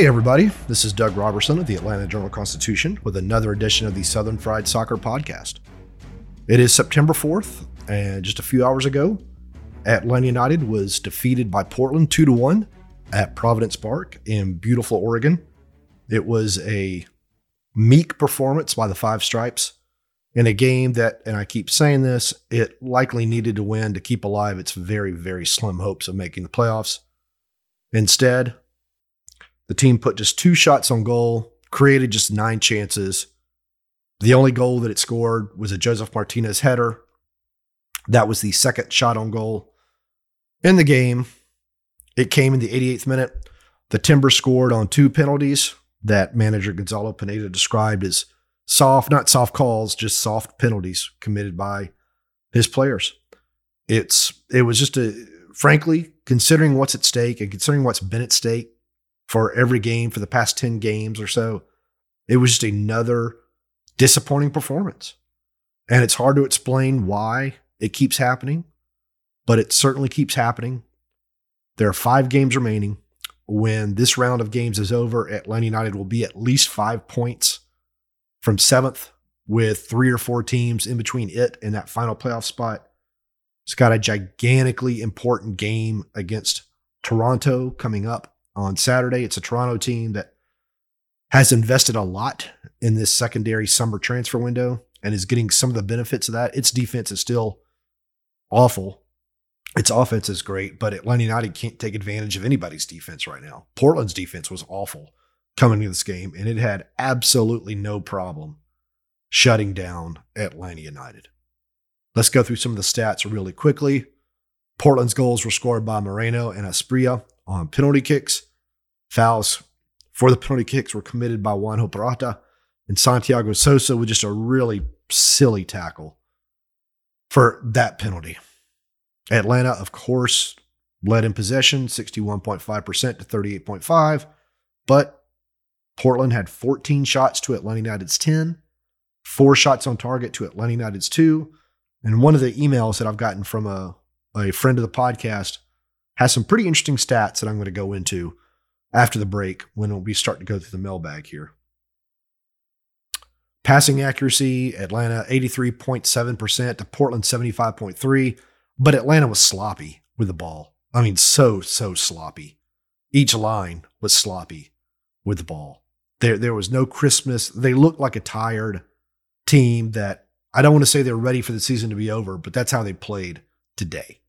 Hey, everybody. This is Doug Roberson of the Atlanta Journal Constitution with another edition of the Southern Fried Soccer Podcast. It is September 4th, and just a few hours ago, Atlanta United was defeated by Portland 2 to 1 at Providence Park in beautiful Oregon. It was a meek performance by the Five Stripes in a game that, and I keep saying this, it likely needed to win to keep alive its very, very slim hopes of making the playoffs. Instead, the team put just two shots on goal, created just nine chances. The only goal that it scored was a Josef Martinez header. That was the second shot on goal in the game. It came in the 88th minute. The Timbers scored on two penalties that manager Gonzalo Pineda described as soft, not soft calls, just soft penalties committed by his players. It's it was just a frankly, considering what's at stake and considering what's been at stake for every game for the past 10 games or so. It was just another disappointing performance. And it's hard to explain why it keeps happening, but it certainly keeps happening. There are five games remaining. When this round of games is over, Atlanta United will be at least five points from seventh, with three or four teams in between it and that final playoff spot. It's got a gigantically important game against Toronto coming up on Saturday. It's a Toronto team that has invested a lot in this secondary summer transfer window and is getting some of the benefits of that. Its defense is still awful. Its offense is great, but Atlanta United can't take advantage of anybody's defense right now. Portland's defense was awful coming into this game, and it had absolutely no problem shutting down Atlanta United. Let's go through some of the stats really quickly. Portland's goals were scored by Moreno and Asprilla on penalty kicks. Fouls for the penalty kicks were committed by Juanjo Purata and Santiago Sosa with just a really silly tackle for that penalty. Atlanta, of course, led in possession 61.5% to 38.5, but Portland had 14 shots to Atlanta United's 10, four shots on target to Atlanta United's 2, and one of the emails that I've gotten from a, a friend of the podcast has some pretty interesting stats that I'm going to go into after the break when we start to go through the mailbag here. Passing accuracy, Atlanta 83.7% to Portland 75.3, but Atlanta was sloppy with the ball. I mean, so, so sloppy. Each line was sloppy with the ball. There, there was no Christmas. They looked like a tired team that I don't want to say they're ready for the season to be over, but that's how they played today.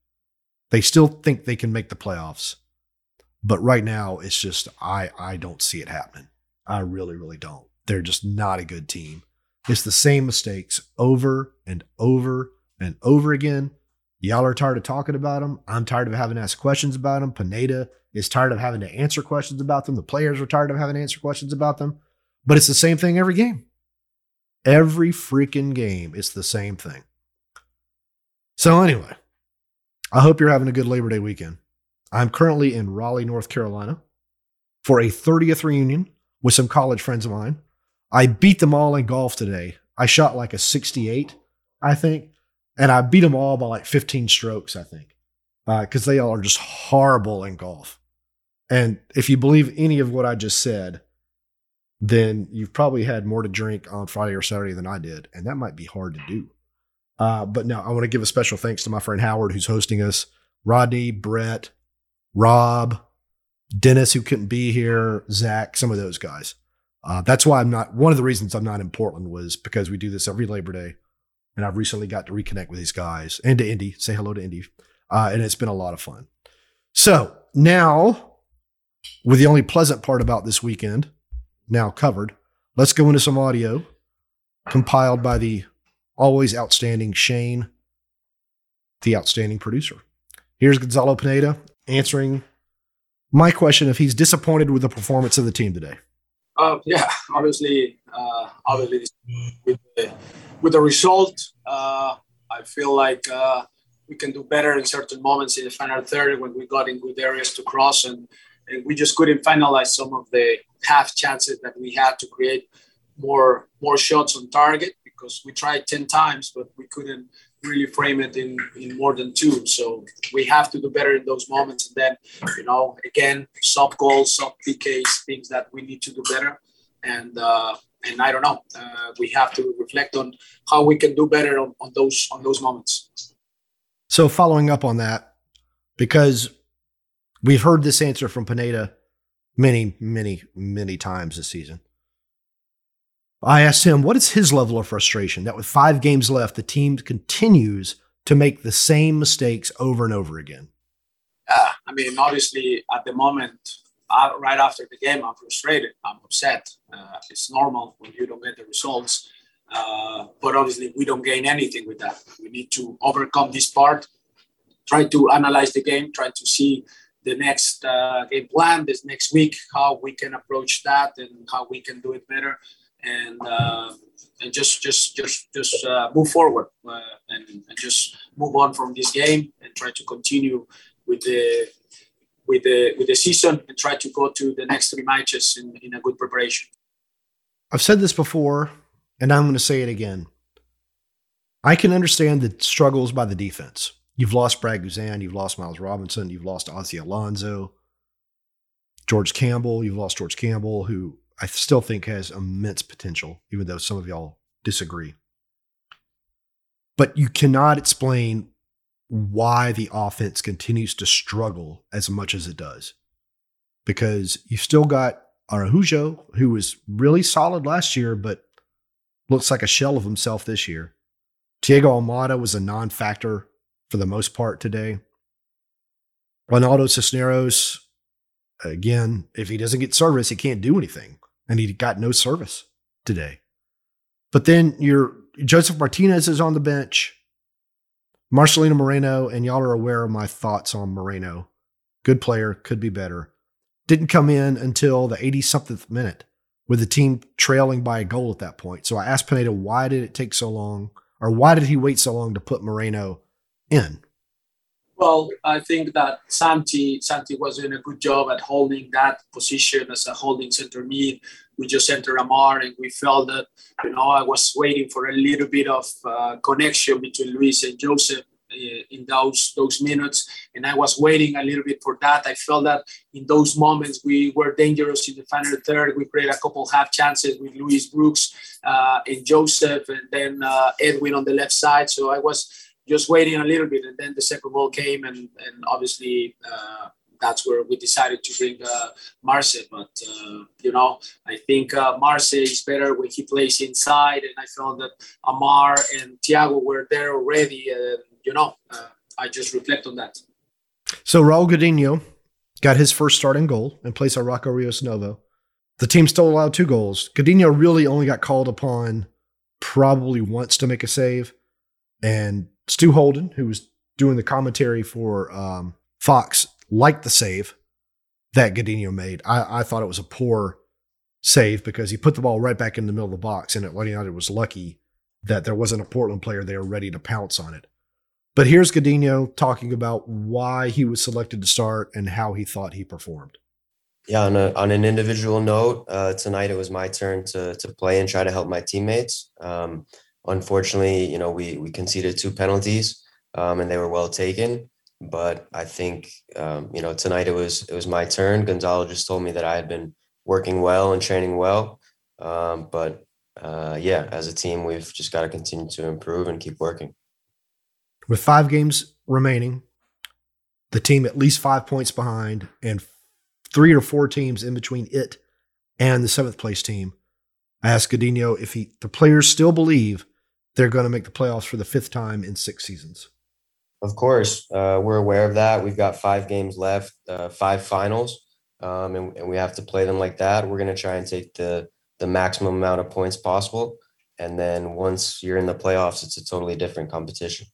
They still think they can make the playoffs. But right now, it's just I I don't see it happening. I really really don't. They're just not a good team. It's the same mistakes over and over and over again. Y'all are tired of talking about them. I'm tired of having to ask questions about them. Pineda is tired of having to answer questions about them. The players are tired of having to answer questions about them. But it's the same thing every game. Every freaking game, it's the same thing. So, anyway, I hope you're having a good Labor Day weekend. I'm currently in Raleigh, North Carolina for a 30th reunion with some college friends of mine. I beat them all in golf today. I shot like a 68, I think, and I beat them all by like 15 strokes, I think, because uh, they all are just horrible in golf. And if you believe any of what I just said, then you've probably had more to drink on Friday or Saturday than I did, and that might be hard to do. Uh, but now I want to give a special thanks to my friend Howard, who's hosting us Rodney, Brett, Rob, Dennis, who couldn't be here, Zach, some of those guys. Uh, that's why I'm not, one of the reasons I'm not in Portland was because we do this every Labor Day. And I've recently got to reconnect with these guys and to Indy, say hello to Indy. Uh, and it's been a lot of fun. So now, with the only pleasant part about this weekend now covered, let's go into some audio compiled by the always outstanding Shane, the outstanding producer. Here's Gonzalo Pineda answering my question if he's disappointed with the performance of the team today. Uh, yeah, obviously, uh, obviously with the, with the result, uh, I feel like uh, we can do better in certain moments in the final third when we got in good areas to cross and, and we just couldn't finalize some of the half chances that we had to create more more shots on target because we tried 10 times but we couldn't really frame it in, in more than two. So we have to do better in those moments. And then you know again soft goals soft pks things that we need to do better. And uh, and i don't know uh, we have to reflect on how we can do better on, on those on those moments. So following up on that, because we've heard this answer from Pineda many, many, many times this season. I asked him, what is his level of frustration that with five games left, the team continues to make the same mistakes over and over again? Uh, I mean, obviously, at the moment, uh, right after the game, I'm frustrated. I'm upset. Uh, it's normal when you don't get the results. Uh, but obviously, we don't gain anything with that. We need to overcome this part, try to analyze the game, try to see the next uh, game plan this next week, how we can approach that and how we can do it better, and uh, and just just just just uh, move forward uh, and, and just move on from this game and try to continue with the with the with the season and try to go to the next three matches in, in a good preparation. I've said this before and I'm going to say it again. I can understand the struggles by the defense. You've lost Brad Guzan, you've lost Miles Robinson, you've lost Ozzie Alonso, George Campbell, you've lost George Campbell, who I still think has immense potential, even though some of y'all disagree. But you cannot explain why the offense continues to struggle as much as it does. Because you've still got Araujo, who was really solid last year, but looks like a shell of himself this year. Thiago Almada was a non factor for the most part today. Ronaldo Cisneros, again, if he doesn't get service, he can't do anything. And he got no service today. But then your Josef Martinez is on the bench. Marcelino Moreno, and y'all are aware of my thoughts on Moreno. Good player, could be better. Didn't come in until the 80 something minute with the team trailing by a goal at that point. So I asked Pineda, why did it take so long, or why did he wait so long to put Moreno in? Well, I think that Santi Santi was doing a good job at holding that position as a holding center mid. We just entered Amar, and we felt that you know I was waiting for a little bit of uh, connection between Luis and Josef uh, in those those minutes. And i was waiting a little bit for that. I felt that in those moments we were dangerous in the final third. We created a couple half chances with Luis Brooks uh, and joseph and then uh, edwin on the left side. So i was just waiting a little bit and then the second ball came and and obviously uh, that's where we decided to bring uh, Marce. But, uh, you know, I think uh, Marce is better when he plays inside. And I felt that Amar and Thiago were there already. And you know, uh, I just reflect on that. So Raul Gudiño got his first starting goal in place of Rocco Rios Novo. The team still allowed two goals. Gudiño really only got called upon probably once to make a save. And Stu Holden, who was doing the commentary for um, Fox, liked the save that Gudiño made. I, I, thought it was a poor save because he put the ball right back in the middle of the box, and Atlanta United was lucky that there wasn't a Portland player there ready to pounce on it. But here's Gudiño talking about why he was selected to start and how he thought he performed. Yeah, on, a, on an individual note, uh, tonight it was my turn to to play and try to help my teammates. Um, unfortunately, you know, we we conceded two penalties, um, and they were well taken. But I think um, you know tonight it was it was my turn. Gonzalo just told me that I had been working well and training well, um, but uh, yeah, as a team, we've just got to continue to improve and keep working. With five games remaining, the team at least five points behind, and three or four teams in between it and the seventh place team. I asked Gudiño if he the players still believe they're going to make the playoffs for the fifth time in six seasons. Of course, uh, we're aware of that. We've got five games left, uh, five finals, um, and, and, we have to play them like that. We're going to try and take the the maximum amount of points possible, and then once you're in the playoffs, it's a totally different competition.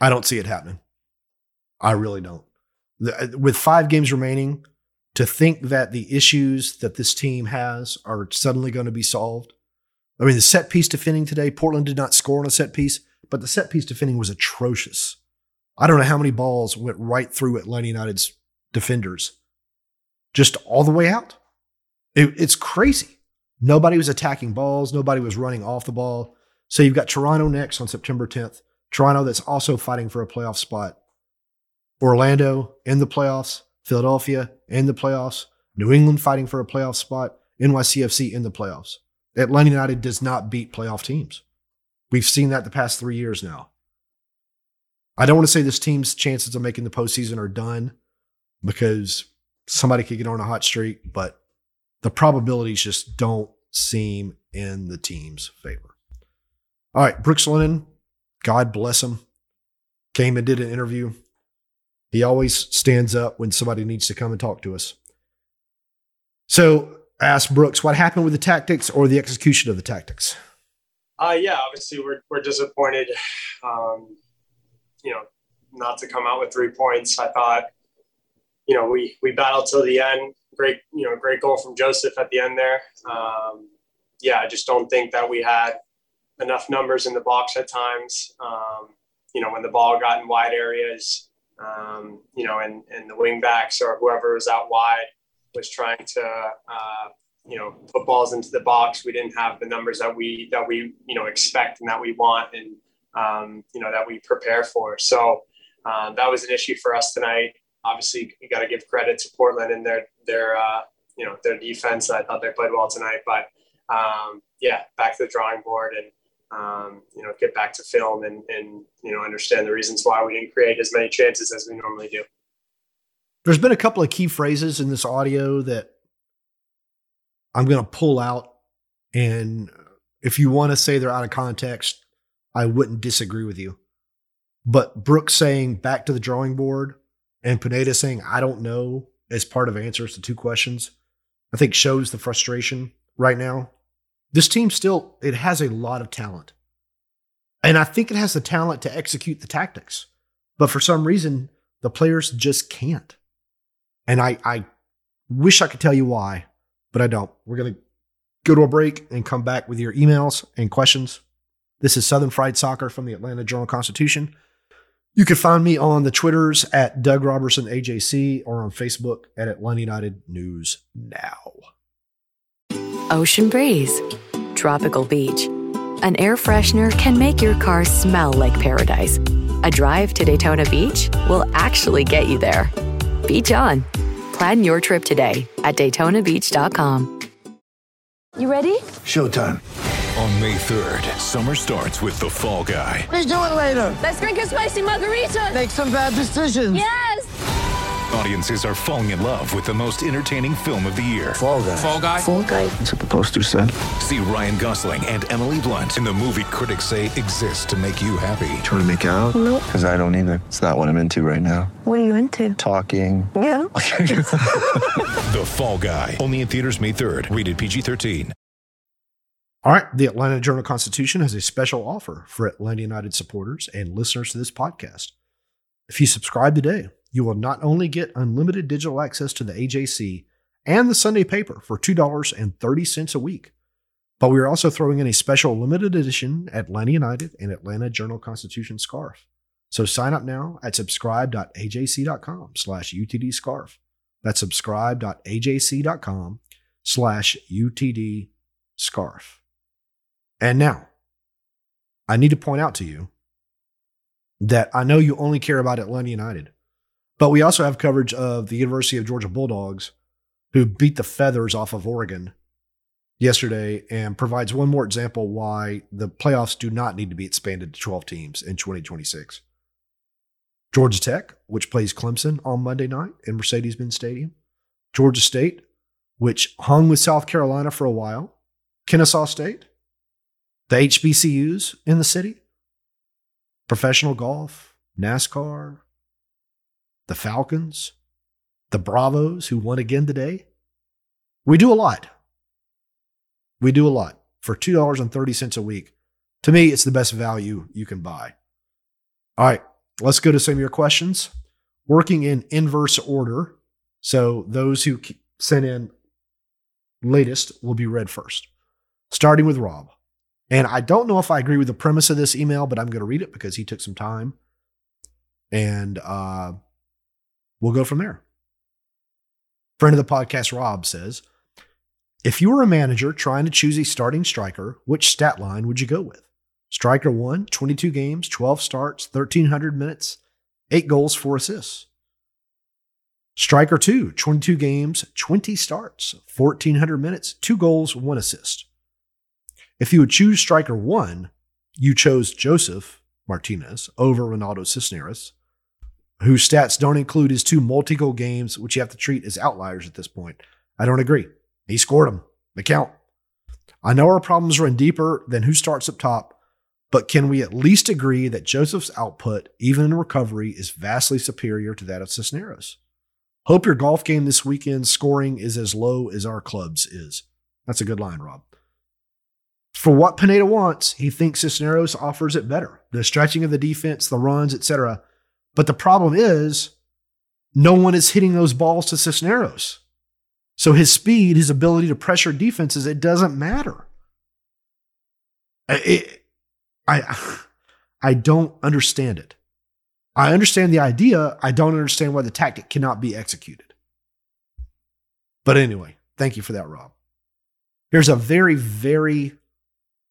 I don't see it happening. I really don't. The, with five games remaining, to think that the issues that this team has are suddenly going to be solved. I mean, the set piece defending today, Portland did not score on a set piece, but the set piece defending was atrocious. I don't know how many balls went right through Atlanta United's defenders, just all the way out. It, it's crazy. Nobody was attacking balls. Nobody was running off the ball. So you've got Toronto next on September 10th. Toronto that's also fighting for a playoff spot. Orlando in the playoffs. Philadelphia in the playoffs. New England fighting for a playoff spot. NYCFC in the playoffs. Atlanta United does not beat playoff teams. We've seen that the past three years now. I don't want to say this team's chances of making the postseason are done because somebody could get on a hot streak, but the probabilities just don't seem in the team's favor. All right, Brooks Lennon, God bless him, came and did an interview. He always stands up when somebody needs to come and talk to us. So asked Brooks what happened with the tactics or the execution of the tactics. Uh, yeah, obviously we're, we're disappointed, um, you know, not to come out with three points. I thought, you know, we, we battled till the end. Great, you know, great goal from Josef at the end there. Um, yeah, I just don't think that we had enough numbers in the box at times. Um, you know, when the ball got in wide areas, um, you know, and, and the wing backs or whoever was out wide was trying to, uh, you know, put balls into the box. We didn't have the numbers that we, that we, you know, expect and that we want and, um, you know, that we prepare for. So uh, that was an issue for us tonight. Obviously, you got to give credit to Portland and their, their, uh, you know, their defense. I thought they played well tonight, but um, yeah, back to the drawing board and, um, you know, get back to film and, and, you know, understand the reasons why we didn't create as many chances as we normally do. There's been a couple of key phrases in this audio that I'm going to pull out. And if you want to say they're out of context, I wouldn't disagree with you. But Brooks saying back to the drawing board and Pineda saying, I don't know, as part of answers to two questions, I think shows the frustration right now this team still it has a lot of talent. And I think it has the talent to execute the tactics. But for some reason, the players just can't. And I, I wish I could tell you why, but I don't. We're going to go to a break and come back with your emails and questions. This is Southern Fried Soccer from the Atlanta Journal Constitution. You can find me on the Twitters at Doug Roberson AJC or on Facebook at Atlanta United News Now ocean breeze, tropical beach. An air freshener can make your car smell like paradise. A drive to Daytona Beach will actually get you there. Beach on. Plan your trip today at DaytonaBeach.com. You ready? Showtime. On May 3rd, summer starts with The Fall Guy. Let's do it later. Let's drink a spicy margarita. Make some bad decisions. Yes. Audiences are falling in love with the most entertaining film of the year. Fall guy. Fall guy. Fall guy. That's what the poster said. See Ryan Gosling and Emily Blunt in the movie critics say exists to make you happy. Trying to make it out? Nope. Because I don't either. It's not what I'm into right now. What are you into? Talking. Yeah. the Fall Guy. Only in theaters May 3rd. Rated PG-13. All right. The Atlanta Journal Constitution has a special offer for Atlanta United supporters and listeners to this podcast. If you subscribe today you will not only get unlimited digital access to the AJC and the Sunday paper for $2.30 a week, but we are also throwing in a special limited edition Atlanta United and Atlanta Journal Constitution scarf. So sign up now at subscribe.ajc.com slash UTD scarf. That's subscribe.ajc.com slash UTD scarf. And now, I need to point out to you that I know you only care about Atlanta United. But we also have coverage of the University of Georgia Bulldogs, who beat the Feathers off of Oregon yesterday and provides one more example why the playoffs do not need to be expanded to 12 teams in 2026. Georgia Tech, which plays Clemson on Monday night in Mercedes Benz Stadium. Georgia State, which hung with South Carolina for a while. Kennesaw State, the HBCUs in the city, professional golf, NASCAR, the Falcons, the Bravos, who won again today. We do a lot. We do a lot for $2.30 a week. To me, it's the best value you can buy. All right, let's go to some of your questions. Working in inverse order. So those who sent in latest will be read first, starting with Rob. And I don't know if I agree with the premise of this email, but I'm going to read it because he took some time. And uh, we'll go from there. Friend of the podcast, Rob, says If you were a manager trying to choose a starting striker, which stat line would you go with? Striker one, 22 games, 12 starts, 1,300 minutes, eight goals, four assists. Striker two, 22 games, 20 starts, 1,400 minutes, two goals, one assist. If you would choose striker one, you chose Josef Martinez over Ronaldo Cisneros, whose stats don't include his two multi goal games, which you have to treat as outliers at this point. I don't agree. He scored them. They count. I know our problems run deeper than who starts up top, but can we at least agree that Josef's output, even in recovery, is vastly superior to that of Cisneros? Hope your golf game this weekend scoring is as low as our club's is. That's a good line, Rob. For what Pineda wants, he thinks Cisneros offers it better. The stretching of the defense, the runs, etc. But the problem is, no one is hitting those balls to Cisneros. So his speed, his ability to pressure defenses, it doesn't matter. It, I, I don't understand it. I understand the idea. I don't understand why the tactic cannot be executed. But anyway, thank you for that, Rob. Here's a very, very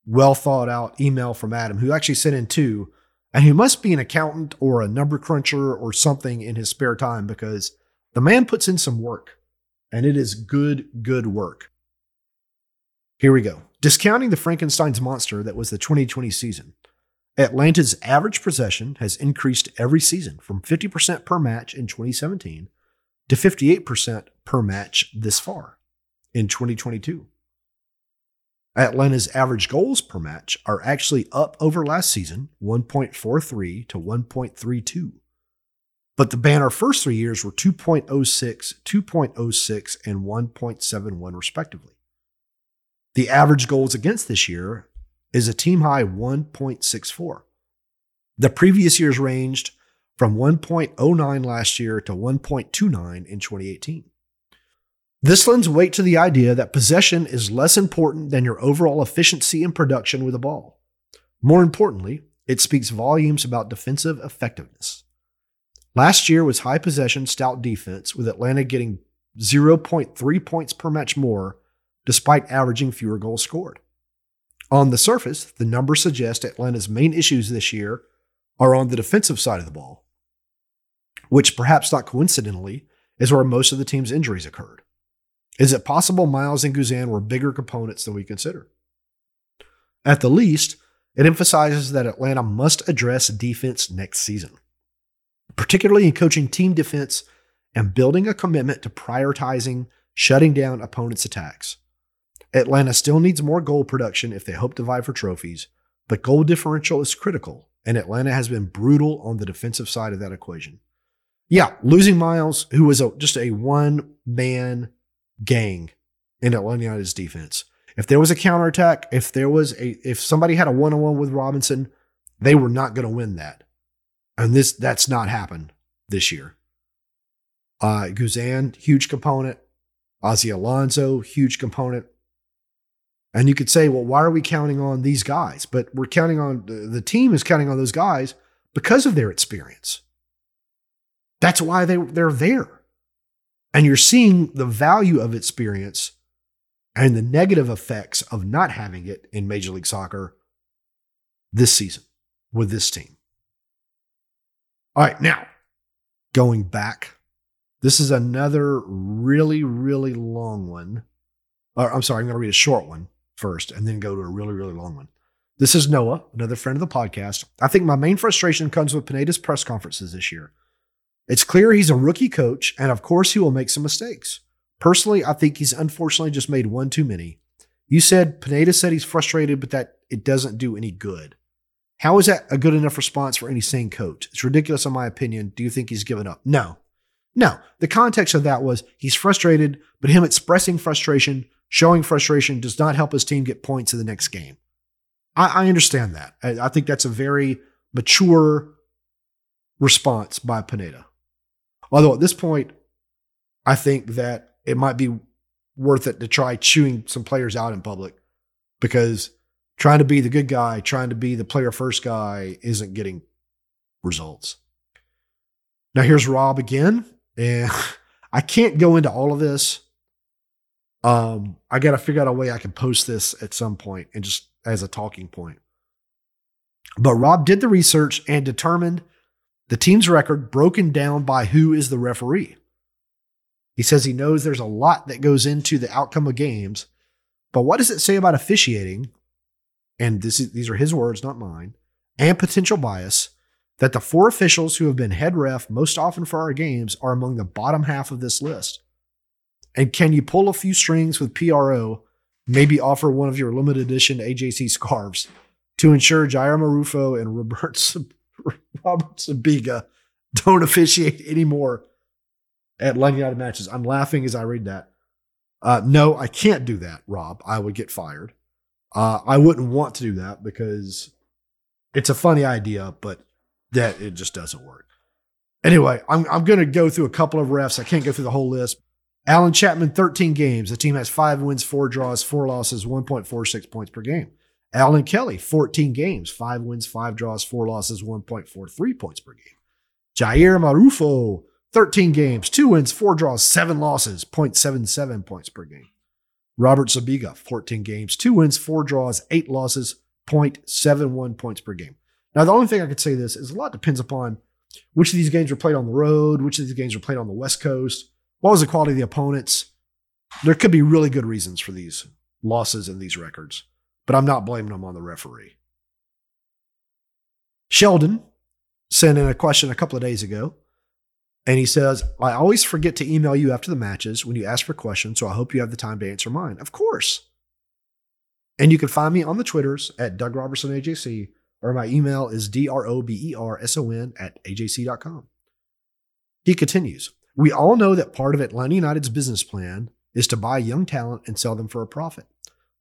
well thought out email from Adam, who actually sent in two, and he must be an accountant or a number cruncher or something in his spare time because the man puts in some work, and it is good, good work. Here we go. Discounting the Frankenstein's monster that was the 2020 season, Atlanta's average possession has increased every season from 50% per match in 2017 to 58% per match this far in 2022. Atlanta's average goals per match are actually up over last season, 1.43 to 1.32. But the banner first three years were 2.06, 2.06, and 1.71, respectively. The average goals against this year is a team high 1.64. The previous years ranged from 1.09 last year to 1.29 in 2018. This lends weight to the idea that possession is less important than your overall efficiency and production with a ball. More importantly, it speaks volumes about defensive effectiveness. Last year was high possession, stout defense, with Atlanta getting 0.3 points per match more, despite averaging fewer goals scored. On the surface, the numbers suggest Atlanta's main issues this year are on the defensive side of the ball, which perhaps not coincidentally is where most of the team's injuries occurred. Is it possible Miles and Guzan were bigger components than we consider? At the least, it emphasizes that Atlanta must address defense next season, particularly in coaching team defense and building a commitment to prioritizing shutting down opponents' attacks. Atlanta still needs more goal production if they hope to vie for trophies, but goal differential is critical, and Atlanta has been brutal on the defensive side of that equation. Yeah, losing Miles, who was a, just a one man gang in Atlanta United's defense. If there was a counterattack, if there was a if somebody had a one on one with Robinson, they were not going to win that. And this that's not happened this year. Uh Guzan, huge component. Ozzie Alonso, huge component. And you could say, well, why are we counting on these guys? But we're counting on the team is counting on those guys because of their experience. That's why they, they're there. And you're seeing the value of experience and the negative effects of not having it in Major League Soccer this season with this team. All right, now going back, this is another really, really long one. Or, I'm sorry, I'm going to read a short one first and then go to a really, really long one. This is Noah, another friend of the podcast. I think my main frustration comes with Pineda's press conferences this year. It's clear he's a rookie coach, and of course, he will make some mistakes. Personally, I think he's unfortunately just made one too many. You said Pineda said he's frustrated, but that it doesn't do any good. How is that a good enough response for any sane coach? It's ridiculous, in my opinion. Do you think he's given up? No. No. The context of that was he's frustrated, but him expressing frustration, showing frustration does not help his team get points in the next game. I, I understand that. I, I think that's a very mature response by Pineda. Although at this point, I think that it might be worth it to try chewing some players out in public because trying to be the good guy, trying to be the player first guy isn't getting results. Now here's Rob again, and I can't go into all of this. Um, I got to figure out a way I can post this at some point and just as a talking point. But Rob did the research and determined the team's record broken down by who is the referee. He says he knows there's a lot that goes into the outcome of games, but what does it say about officiating? And this is, these are his words, not mine, and potential bias that the four officials who have been head ref most often for our games are among the bottom half of this list. And can you pull a few strings with PRO, maybe offer one of your limited edition AJC scarves to ensure Jair Marufo and Robert, Robert Sibiga don't officiate anymore at Atlanta United matches? I'm laughing as I read that. Uh, no, I can't do that, Rob. I would get fired. Uh, I wouldn't want to do that because it's a funny idea, but that it just doesn't work. Anyway, I'm, I'm going to go through a couple of refs. I can't go through the whole list. Allen Chapman, 13 games. The team has five wins, four draws, four losses, 1.46 points per game. Alan Kelly, 14 games, five wins, five draws, four losses, 1.43 points per game. Jair Marufo, 13 games, two wins, four draws, seven losses, 0.77 points per game. Robert Sibiga, 14 games, two wins, four draws, eight losses, 0.71 points per game. Now, the only thing I could say this is a lot depends upon which of these games were played on the road, which of these games were played on the West Coast, what was the quality of the opponents. There could be really good reasons for these losses and these records, but I'm not blaming them on the referee. Sheldon sent in a question a couple of days ago, and he says, I always forget to email you after the matches when you ask for questions, so I hope you have the time to answer mine. Of course. And you can find me on the Twitters at Doug Roberson AJC, or my email is D-R-O-B-E-R-S-O-N at AJC.com. He continues, We all know that part of Atlanta United's business plan is to buy young talent and sell them for a profit.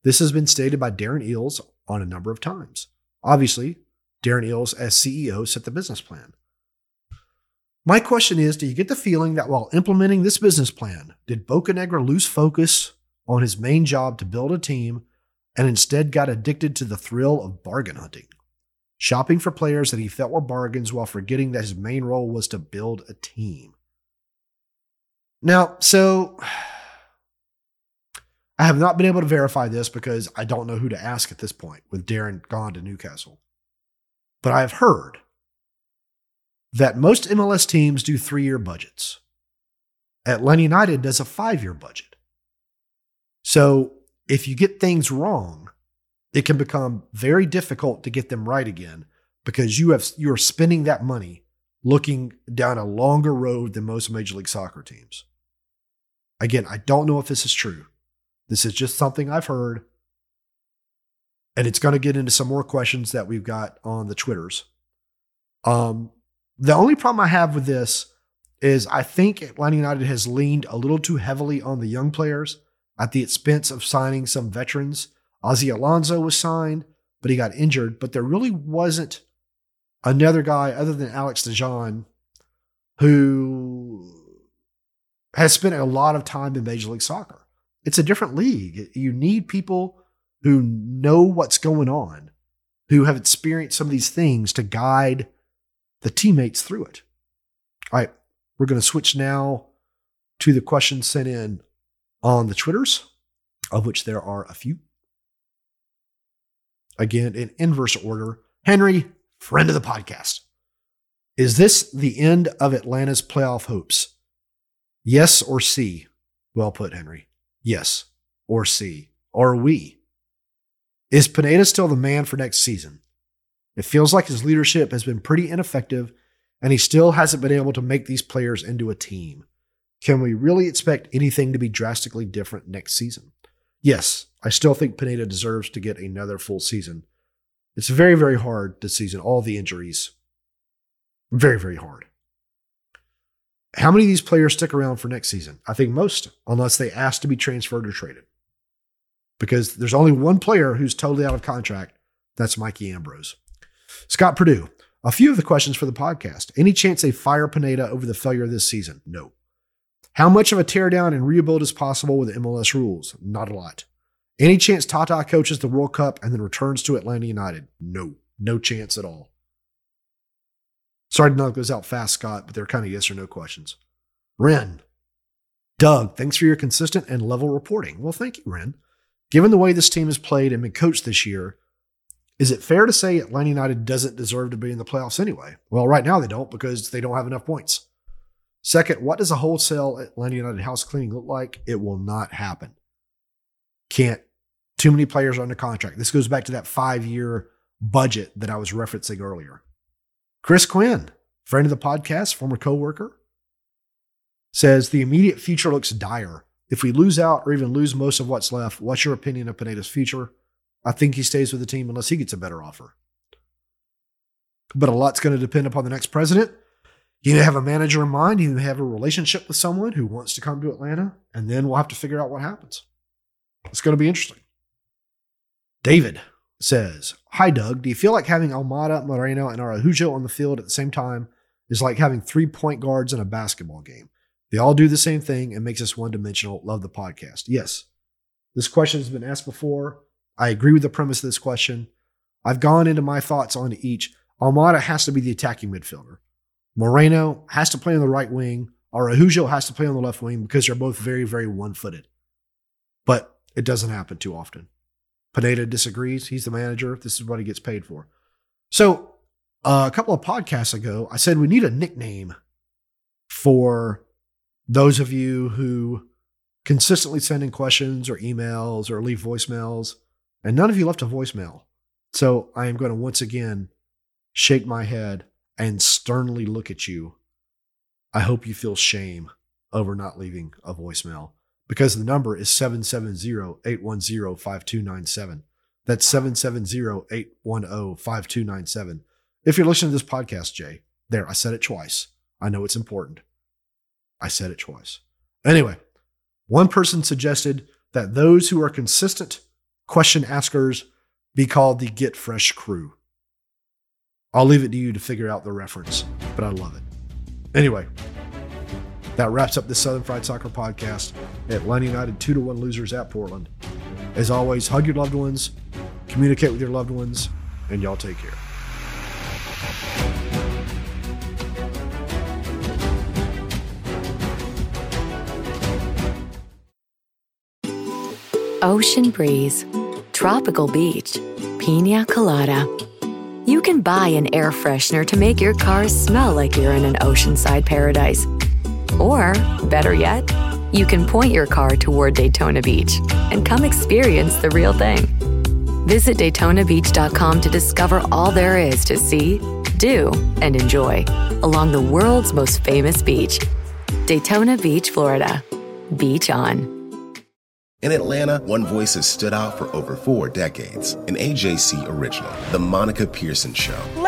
This has been stated by Darren Eales on a number of times. Obviously, Darren Eales, as CEO, set the business plan. My question is Do you get the feeling that while implementing this business plan, did Bocanegra lose focus on his main job to build a team and instead got addicted to the thrill of bargain hunting? Shopping for players that he felt were bargains while forgetting that his main role was to build a team. Now, so I have not been able to verify this because I don't know who to ask at this point with Darren gone to Newcastle. But I have heard that most MLS teams do three year budgets. Atlanta United does a five year budget. So if you get things wrong, it can become very difficult to get them right again because you have you're spending that money looking down a longer road than most major league soccer teams. Again, I don't know if this is true. This is just something I've heard. And it's going to get into some more questions that we've got on the Twitters. Um, the only problem I have with this is I think Atlanta United has leaned a little too heavily on the young players at the expense of signing some veterans. Ozzie Alonso was signed, but he got injured. But there really wasn't another guy other than Alex DeJohn who has spent a lot of time in Major League Soccer. It's a different league. You need people who know what's going on, who have experienced some of these things to guide the teammates through it. All right, we're going to switch now to the questions sent in on the Twitters, of which there are a few. Again, in inverse order. Henry, friend of the podcast. Is this the end of Atlanta's playoff hopes? Yes or C? Well put, Henry. Yes or C. Or we? Is Pineda still the man for next season? It feels like his leadership has been pretty ineffective and he still hasn't been able to make these players into a team. Can we really expect anything to be drastically different next season? Yes, I still think Pineda deserves to get another full season. It's very, very hard this season, all the injuries. Very, very hard. How many of these players stick around for next season? I think most, unless they ask to be transferred or traded. Because there's only one player who's totally out of contract. That's Mikey Ambrose. Scott Purdue, a few of the questions for the podcast. Any chance they fire Pineda over the failure of this season? No. How much of a teardown and rebuild is possible with MLS rules? Not a lot. Any chance Tata coaches the World Cup and then returns to Atlanta United? No. No chance at all. Sorry to knock those out fast, Scott, but they're kind of yes or no questions. Ren. Doug, thanks for your consistent and level reporting. Well, thank you, Ren. Given the way this team has played and been coached this year, is it fair to say Atlanta United doesn't deserve to be in the playoffs anyway? Well, right now they don't because they don't have enough points. Second, what does a wholesale Atlanta United house cleaning look like? It will not happen. Can't. Too many players are under contract. This goes back to that five year budget that I was referencing earlier. Chris Quinn, friend of the podcast, former coworker, says the immediate future looks dire. If we lose out or even lose most of what's left, what's your opinion of Pineda's future? I think he stays with the team unless he gets a better offer. But a lot's going to depend upon the next president. You may have a manager in mind, you may have a relationship with someone who wants to come to Atlanta, and then we'll have to figure out what happens. It's going to be interesting. David says, Hi, Doug. Do you feel like having Almada, Moreno, and Araujo on the field at the same time is like having three point guards in a basketball game? They all do the same thing and makes us one dimensional. Love the podcast. Yes. This question has been asked before. I agree with the premise of this question. I've gone into my thoughts on each. Almada has to be the attacking midfielder. Moreno has to play on the right wing. Araujo has to play on the left wing because they're both very, very one footed. But it doesn't happen too often. Pineda disagrees. He's the manager. This is what he gets paid for. So, uh, a couple of podcasts ago, I said we need a nickname for those of you who consistently send in questions or emails or leave voicemails, and none of you left a voicemail. So, I am going to once again shake my head and sternly look at you. I hope you feel shame over not leaving a voicemail because the number is 770-810-5297. That's 770-810-5297. If you're listening to this podcast, Jay, there, I said it twice. I know it's important. I said it twice. Anyway, one person suggested that those who are consistent question askers be called the Get Fresh crew. I'll leave it to you to figure out the reference, but I love it. Anyway, that wraps up the Southern Fried Soccer podcast. Atlanta United 2 to 1 losers at Portland. As always, hug your loved ones, communicate with your loved ones, and y'all take care. Ocean breeze, tropical beach, pina colada. You can buy an air freshener to make your car smell like you're in an oceanside paradise. Or, better yet, you can point your car toward Daytona Beach and come experience the real thing. Visit DaytonaBeach.com to discover all there is to see, do, and enjoy along the world's most famous beach, Daytona Beach, Florida. Beach on. In Atlanta, one voice has stood out for over four decades. An AJC original, The Monica Pearson Show.